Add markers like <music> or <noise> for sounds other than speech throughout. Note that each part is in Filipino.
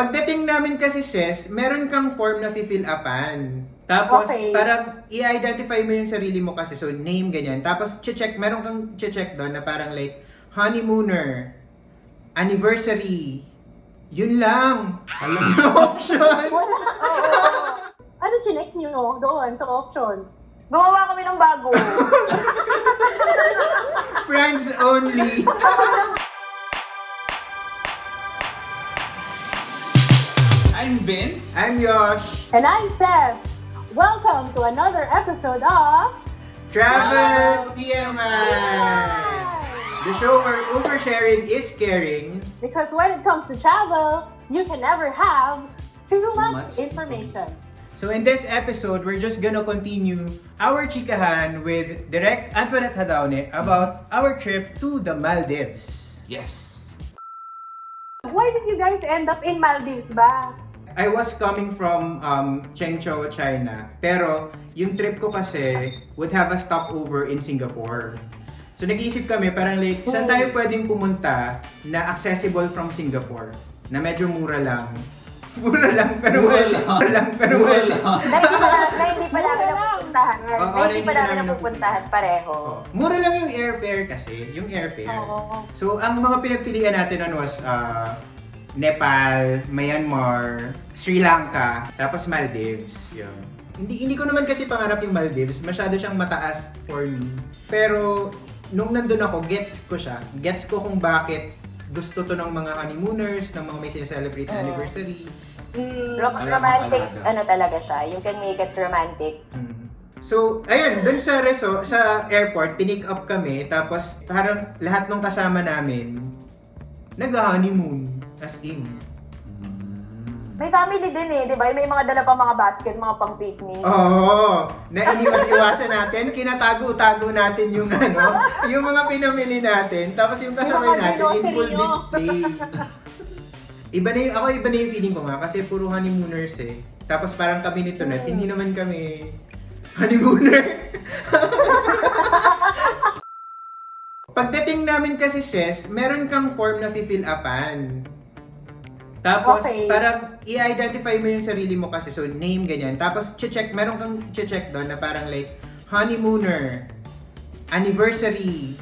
Pagdating namin kasi sis, meron kang form na fill upan. Tapos, Okay. parang i-identify mo yung sarili mo kasi. So, name, ganyan. Tapos, check meron kang check doon na parang like, honeymooner, anniversary, yun lang. Alam mo <laughs> option. Wala. Oo. ano chinek nyo doon sa options? Gumawa kami ng bago. <laughs> Friends only. <laughs> I'm Vince. I'm Yosh. And I'm Seth. Welcome to another episode of... Travel TMI. The show where oversharing is caring. Because when it comes to travel, you can never have too much, much information. So in this episode, we're just gonna continue our chikahan with Direct Antoinette Hadaone about our trip to the Maldives. Yes. Why did you guys end up in Maldives ba? I was coming from um, Chengzhou, China. Pero yung trip ko kasi would have a stopover in Singapore. So nag-iisip kami parang like, saan tayo pwedeng pumunta na accessible from Singapore? Na medyo mura lang. <laughs> Mura lang, pero Mura well- lang. Mura lang, pero Mura well- lang. na hindi pa, na, na hindi pa namin napupuntahan. Oo, na hindi pa namin napupuntahan pareho. Oh, Mura lang yung airfare kasi, yung airfare. Oo. So, ang mga pinagpilian natin ano was uh, Nepal, Myanmar, Sri Lanka, tapos Maldives. Yun. Hindi, hindi ko naman kasi pangarap yung Maldives. Masyado siyang mataas for me. Pero, nung nandun ako, gets ko siya. Gets ko kung bakit gusto to ng mga honeymooners, ng mga may sineselebrate na anniversary. Ro- Alam romantic, ano talaga siya. You can make it romantic. Mm. So, ayun, dun sa reso, sa airport, pinick up kami, tapos parang lahat ng kasama namin, nag-honeymoon, as in. May family din eh, di ba? May mga dala pa mga basket, mga pang picnic. Oo, na iniwas-iwasan natin, kinatago-tago natin yung ano, yung mga pinamili natin, tapos yung kasabay Yung mga natin in full grocery display. Iba na yung, ako iba na yung feeling ko nga, kasi puro honeymooners eh. Tapos parang kami nito na, hindi naman kami honeymooner. <laughs> Pagdating namin kasi sis, meron kang form na fill upan. Tapos, Okay. parang i-identify mo yung sarili mo kasi. So, name, ganyan. Tapos, check meron kang check doon na parang like, honeymooner, anniversary,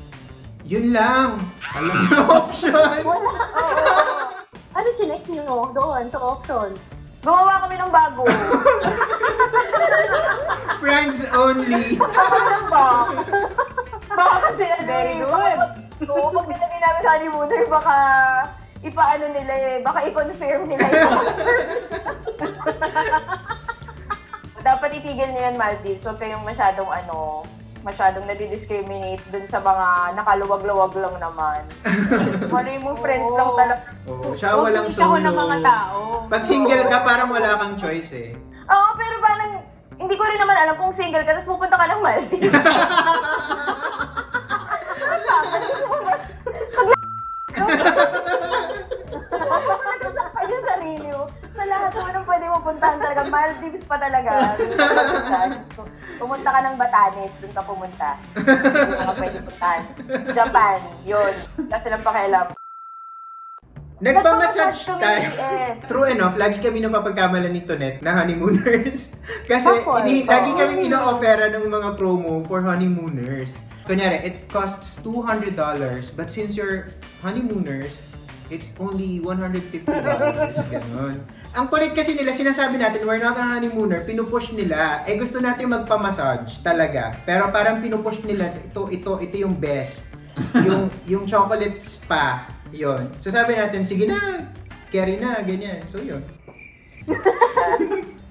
yun lang. Alam mo <laughs> option. Wala. ano chinek nyo doon sa options? Gumawa kami ng bago. <laughs> Friends only. Ano ba? <laughs> Baka kasi ano Very eh, good. baka- Oo, pag nilagay namin sa honeymooner, baka ipaano nila eh, baka i-confirm nila yun. <laughs> Dapat itigil nyo yan, Maldives. Huwag kayong masyadong ano, masyadong nadidiscriminate dun sa mga nakaluwag-luwag lang naman. <laughs> Ano yung mga friends lang talaga. Oo, siya walang Huwag ikaw solo. ng mga tao. Pag single ka, parang wala kang choice eh. Oo, pero parang, hindi ko rin naman alam kung single ka, tapos pupunta ka ng Maldives. <laughs> Yung sarili mo. Sa lahat naman ng pwede mo puntahan talaga, Maldives pa talaga. Pumunta. Ka ng Batanes, doon ka pumunta. Doon ka pwede puntahan. Japan, yun. Kasi lang pakialam. Nagpamassage kami tayo. True enough, lagi kami napapagkamalan ni Tonet na honeymooners. <laughs> Kasi Ako, ini, ito. lagi kami ino-offera ng mga promo for honeymooners. Kunyari, it costs $200, but since you're honeymooners, it's only $150. Ganon. Ang kulit kasi nila, sinasabi natin, we're not a honeymooner, pinupush nila. Eh gusto natin magpamassage talaga. Pero parang pinupush nila, ito, ito, ito yung best. yung, <laughs> yung chocolate spa. Yun. So sabi natin, sige na, carry na, ganyan. So yun.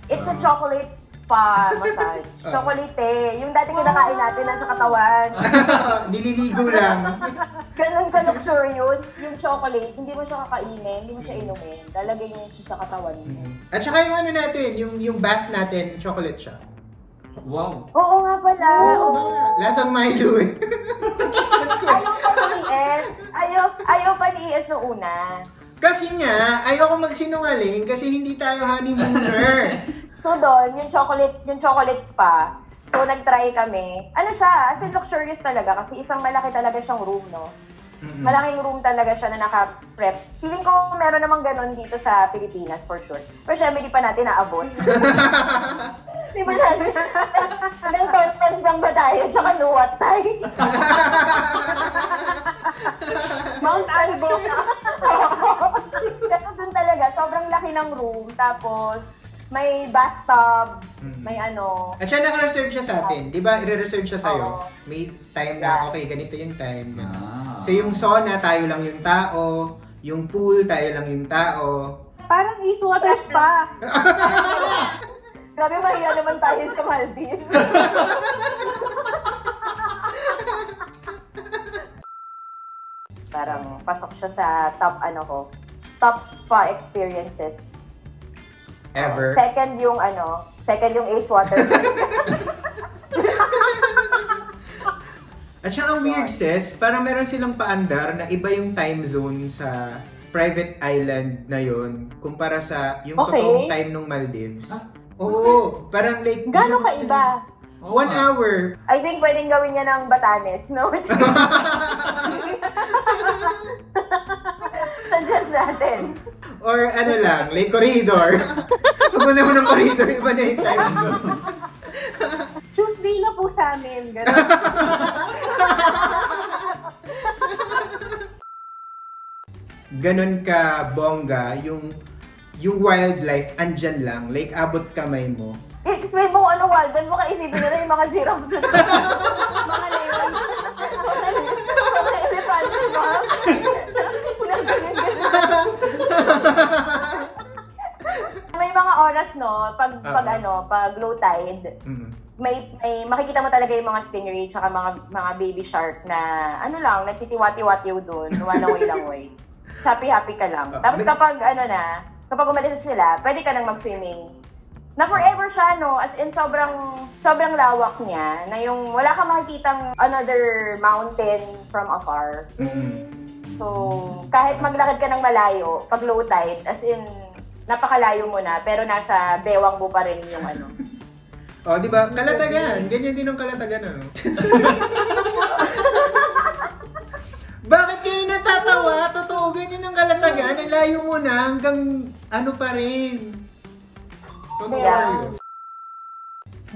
It's a chocolate spa massage. <laughs> Ah. Chocolate. Yung dati kinakain natin nasa katawan. <laughs> Nililigo lang. Ganun ka luxurious. Yung chocolate, hindi mo siya kakainin, hindi mo siya inumin. Lalagay mo siya sa katawan mo. At saka yung ano natin, yung, yung bath natin, chocolate siya. Wow. Oo nga pala. Oo, Oo. baka. Lasang Milo eh. <laughs> Ayaw pa ni ES. Ayaw, ayaw pa ni ES nung una. kasi nga, ayoko magsinungaling kasi hindi tayo honeymooner. So doon, yung chocolate, yung chocolate spa, so nag-try kami. Ano siya, as in luxurious talaga kasi isang malaki talaga siyang room, no? Mm-mm. Malaking room talaga siya na naka-prep. Feeling ko meron namang ganun dito sa Pilipinas for sure. Pero syempre, di pa natin naabot. <laughs> di ba natin? Ilang contents lang ba tayo? Tsaka nuwat tayo. <laughs> Mount Albo. Pero <laughs> dun talaga, sobrang laki ng room. Tapos, may bathtub, Mm. may ano. At siya naka-reserve siya sa atin. Di ba? I-reserve siya sa'yo. Oo. May time na, okay, ganito yung time. ganun. Ah. So yung sauna, tayo lang yung tao. Yung pool, tayo lang yung tao. Parang East Water Spa. <laughs> Grabe, mahiya naman tayo sa Maldives. Parang pasok siya sa top ano ko, top spa experiences. Ever. Second yung ano, second yung Ace Waters. At saka ang weird sis, parang meron silang paandar na iba yung time zone sa private island na yon kumpara sa yung Okay. totoong time ng Maldives. Ah, Oo, parang like... Gano'n ka iba? Oo One nga. hour. I think pwedeng gawin niya ng Batanes, no? <laughs> Suggest natin. Or ano lang, like corridor. <laughs> Pag mo ng corridor, iba na yung time zone. <laughs> Tuesday na po sa amin. Gano'n. <laughs> Ganon ka bongga, yung yung wildlife andyan lang, like abot kamay mo. I-explain mo kung ano wild, doon mo kaisipin nila yung mga giraffe doon. Mga leon. mga elepante ba? <laughs> May mga oras, no, pag, pag Oo. ano, pag low tide, Mm. may, may makikita mo talaga yung mga stingray tsaka mga mga baby shark na ano lang, nagtitiwati-watiw doon, lumalangoy-langoy. <laughs> Happy-happy ka lang. Ah, Tapos may- kapag ano na, kapag umalis na sila, pwede ka nang mag-swimming. Na forever siya, no? As in, sobrang, sobrang lawak niya, na yung wala kang makikitang another mountain from afar. Mm. So, kahit maglakad ka ng malayo, pag low tide, as in, napakalayo mo na, pero nasa bewang mo pa rin yung ano. <laughs> Oh, di ba? Kalatagan. Ganyan din ang kalatagan, ano? <laughs> Bakit kayo natatawa? Totoo, ganyan ang kalatagan. Ang layo mo na hanggang ano pa rin. Totoo Yeah.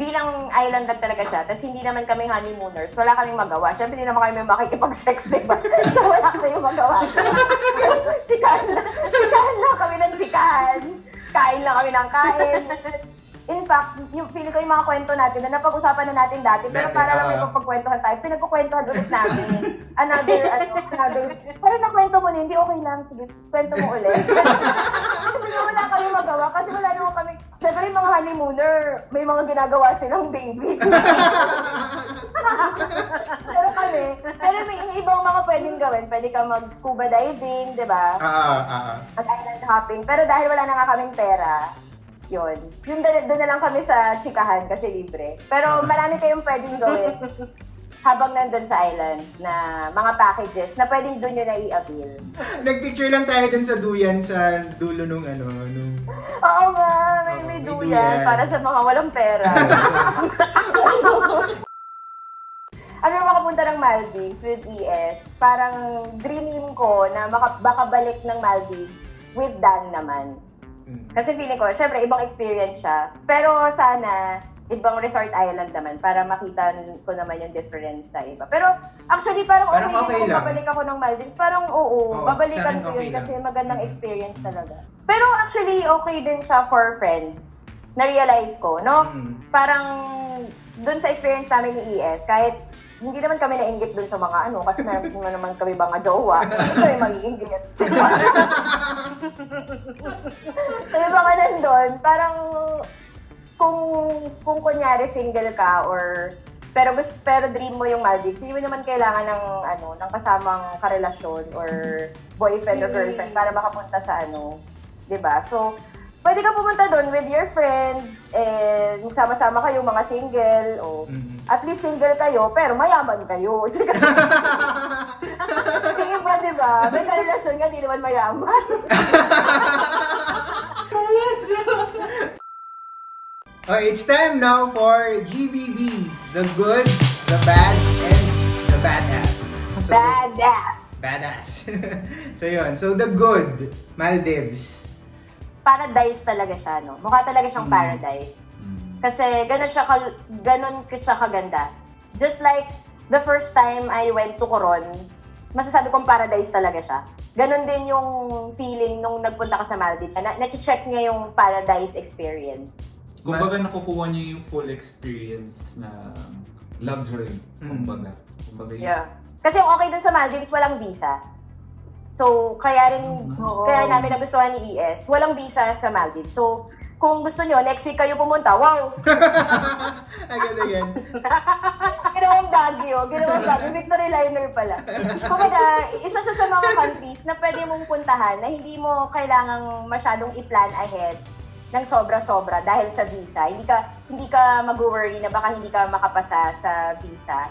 Bilang island lang talaga siya, tapos hindi naman kami honeymooners, wala kaming magawa. Siyempre, hindi naman kami makikipag-sex, di ba? <laughs> So, wala kaming magawa. <laughs> sikahan lang. Sikahan lang kami ng sikahan. Kain lang kami ng kain. In fact, yung feeling ko yung mga kwento natin na napag-usapan na natin dati, pero Dati, para lang may ah. pagkwentuhan tayo, pinagkukwentuhan ulit namin. Another, ano, another, pero nakwento mo na, hindi okay lang, sige, kwento mo ulit. <laughs> kasi nga wala kami magawa, kasi wala naman kami, syempre yung mga honeymooner, may mga ginagawa silang baby. <laughs> pero kami, pero may ibang mga pwedeng gawin, pwede ka mag-scuba diving, di ba? Ah, ah, ah. mag-island hopping. Pero dahil wala na nga kaming pera, yun. Yung doon doon na lang kami sa chikahan kasi libre. Pero marami kayong pwedeng gawin <laughs> habang nandun sa island na mga packages na pwedeng doon nyo na i-avail. Nagpicture lang tayo dun sa duyan sa dulo nung ano, nung... Oo nga, may, Oo, may may duyan duyan. para sa mga walang pera. <laughs> ano yung makapunta ng Maldives with ES? Parang dream ko na maka, baka balik ng Maldives with Dan naman. Mm. Kasi feeling ko, syempre, ibang experience siya. Pero sana, ibang resort island naman para makita ko naman yung difference sa iba. Pero actually, parang, Parang okay, lang. babalik ako ng Maldives. Parang oo, Oo, babalikan ko okay yun lang. kasi magandang experience talaga. Pero actually, okay din siya for friends. Na-realize ko, no? Mm. Parang dun sa experience namin ni ES, kahit hindi naman kami nainggit dun sa mga ano, kasi meron mo naman kami mga jowa. Hindi kami mag-iinggit. so <laughs> yung mga nandun, parang kung kunyari single ka or pero gusto pero dream mo yung Maldives, hindi mo naman kailangan ng ano, ng kasamang karelasyon or boyfriend or girlfriend para makapunta sa ano, 'di ba? So, pwede ka pumunta doon with your friends and sama-sama kayo mga single o Mm. at least single kayo pero mayaman kayo. <laughs> Yung <laughs> iba, 'di ba? May karelasyon nga, di naman mayaman. <laughs> Okay, it's time now for GBB, the good, the bad, and the badass. So, Badass! Badass. <laughs> so yun. So the good, Maldives. Paradise talaga siya, no? Mukha talaga siyang Mm. paradise. Mm. Kasi ganun siya, ka- ganun siya kaganda. Just like the first time I went to Coron, masasabi kong paradise talaga siya. Ganun din yung feeling nung nagpunta ka sa Maldives. Na, na-check niya yung paradise experience. Kumbaga nakukuha niyo yung full experience na luxury. Mm. Kumbaga. Kumbaga yun. Yeah. Kasi yung okay dun sa Maldives, walang visa. So, kaya rin, Oo. kaya namin nagustuhan ni ES, walang visa sa Maldives. So, kung gusto nyo, next week kayo pumunta, wow! Agad again. Ginawang Baguio, ginawang Baguio, Victory Liner pala. Kumbaga, isa siya sa mga countries na pwede mong puntahan na hindi mo kailangang masyadong i-plan ahead ng sobra-sobra dahil sa visa. Hindi ka hindi ka mag-worry na baka hindi ka makapasa sa visa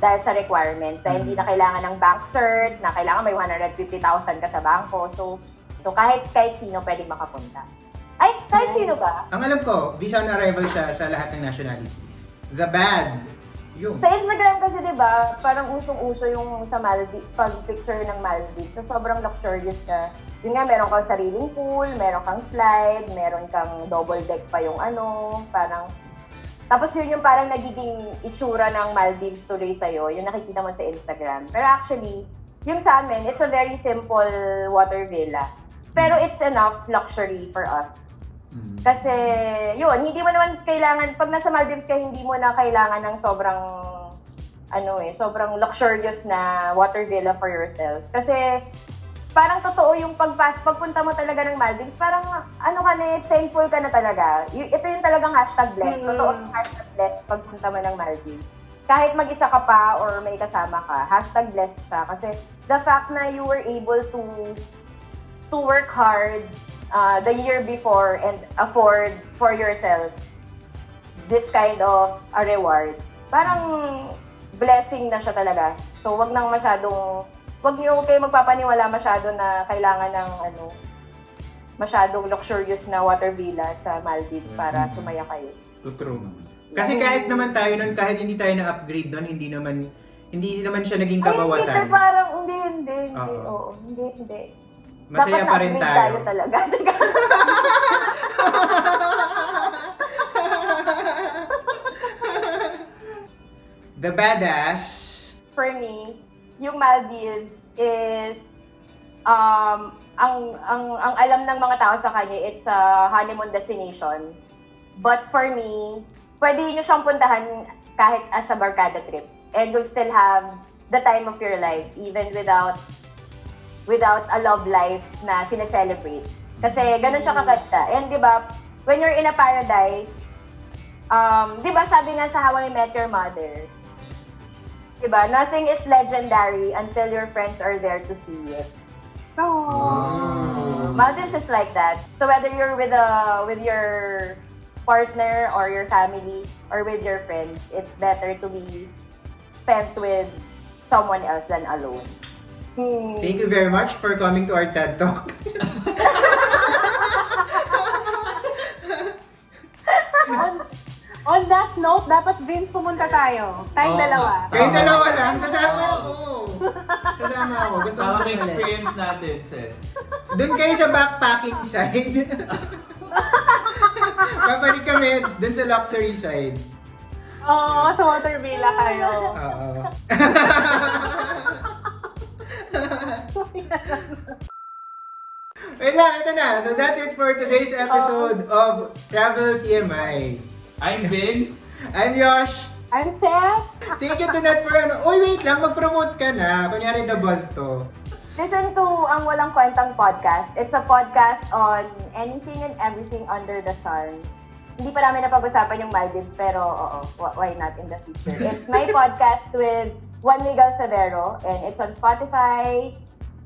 dahil sa requirements. Dahil hindi na kailangan ng bank cert, na kailangan may 150,000 ka sa bangko. So, so kahit kahit sino pwede makapunta. Ay, kahit sino ba? Ang alam ko, visa on arrival siya sa lahat ng nationalities. The bad. Yung. Sa Instagram kasi 'di ba, parang usong-uso yung sa Maldives, pag picture ng Maldives. So sobrang luxurious na. Yun nga, meron kang sariling pool, meron kang slide, meron kang double deck pa yung ano, parang tapos yun yung parang nagiging itsura ng Maldives tuloy sa'yo, yung nakikita mo sa Instagram. Pero actually, yung sa amin, it's a very simple water villa. Pero it's enough luxury for us. Mm. Kasi, yun, hindi mo naman kailangan, pag nasa Maldives ka, hindi mo na kailangan ng sobrang, ano eh, sobrang luxurious na water villa for yourself. Kasi, parang totoo yung pagpas, pagpunta mo talaga ng Maldives, parang, ano ka na eh, thankful ka na talaga. Y- ito yung talagang hashtag blessed. Mm. Totoo yung hashtag blessed pagpunta mo ng Maldives. Kahit mag-isa ka pa or may kasama ka, hashtag blessed siya. Kasi, the fact na you were able to to work hard uh, the year before and afford for yourself this kind of a reward. Parang blessing na siya talaga. So, wag nang masyadong, wag niyo kayo magpapaniwala masyado na kailangan ng ano, masyadong luxurious na water villa sa Maldives para sumaya kayo. True. Kasi kahit naman tayo nun, kahit hindi tayo na-upgrade nun, hindi naman hindi naman siya naging Ay, hindi, kabawasan. parang, hindi, hindi, hindi, Oo. oo, hindi, hindi. Masaya Dapat pa rin tayo. tayo talaga. <laughs> <laughs> The badass. for me, yung Maldives is um ang ang ang alam ng mga tao sa kanya it's a honeymoon destination. But for me, pwede niyo siyang puntahan kahit as a barkada trip and you'll still have the time of your lives even without without a love life na sineselebrate. Kasi ganun siya kaganda. And di ba, when you're in a paradise, um, di ba sabi nga sa How I Met Your Mother, Diba? Nothing is legendary until your friends are there to see it. Oh. Maldives is like that. So whether you're with a with your partner or your family or with your friends, it's better to be spent with someone else than alone. Hmm. Thank you very much for coming to our TED Talk. on, on that note, dapat Vince pumunta tayo. Tayong Oo. dalawa. Kayong dalawa lang, sasama ako. Sasama ako. Gusto Para ko may ulit. experience natin, sis. Doon kayo sa backpacking side. Babalik kami doon sa luxury side. Oo, sa water villa kayo. Oo. <laughs> Wait lang, ito na. So that's it for today's episode of Travel TMI. I'm Vince. I'm Yosh. I'm Ses. Thank you to Nat for ano. Uy, wait lang. Mag-promote ka na. Kunyari the buzz to. Listen to ang Walang Kwentang Podcast. It's a podcast on anything and everything under the sun. Hindi pa namin napag-usapan yung Maldives, pero oo, wh- why not in the future? It's my <laughs> podcast with Juan Miguel Severo, and it's on Spotify,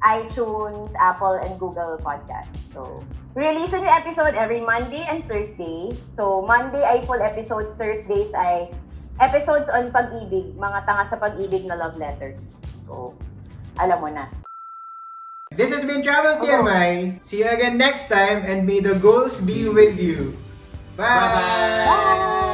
iTunes, Apple, and Google Podcasts. So, release yung episode every Monday and Thursday. So, Monday ay full episodes, Thursdays ay episodes on pag-ibig, mga tanga sa pag-ibig na love letters. So, alam mo na. This has been Travel TMI. See you again next time and may the goals be with you. Bye! Bye-bye. Bye!